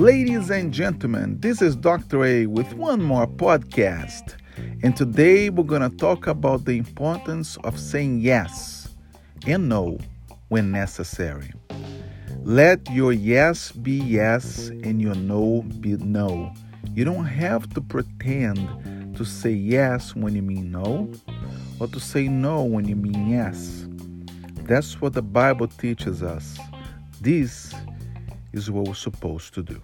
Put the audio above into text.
Ladies and gentlemen, this is Dr. A with one more podcast. And today we're going to talk about the importance of saying yes and no when necessary. Let your yes be yes and your no be no. You don't have to pretend to say yes when you mean no or to say no when you mean yes. That's what the Bible teaches us. This is what we're supposed to do.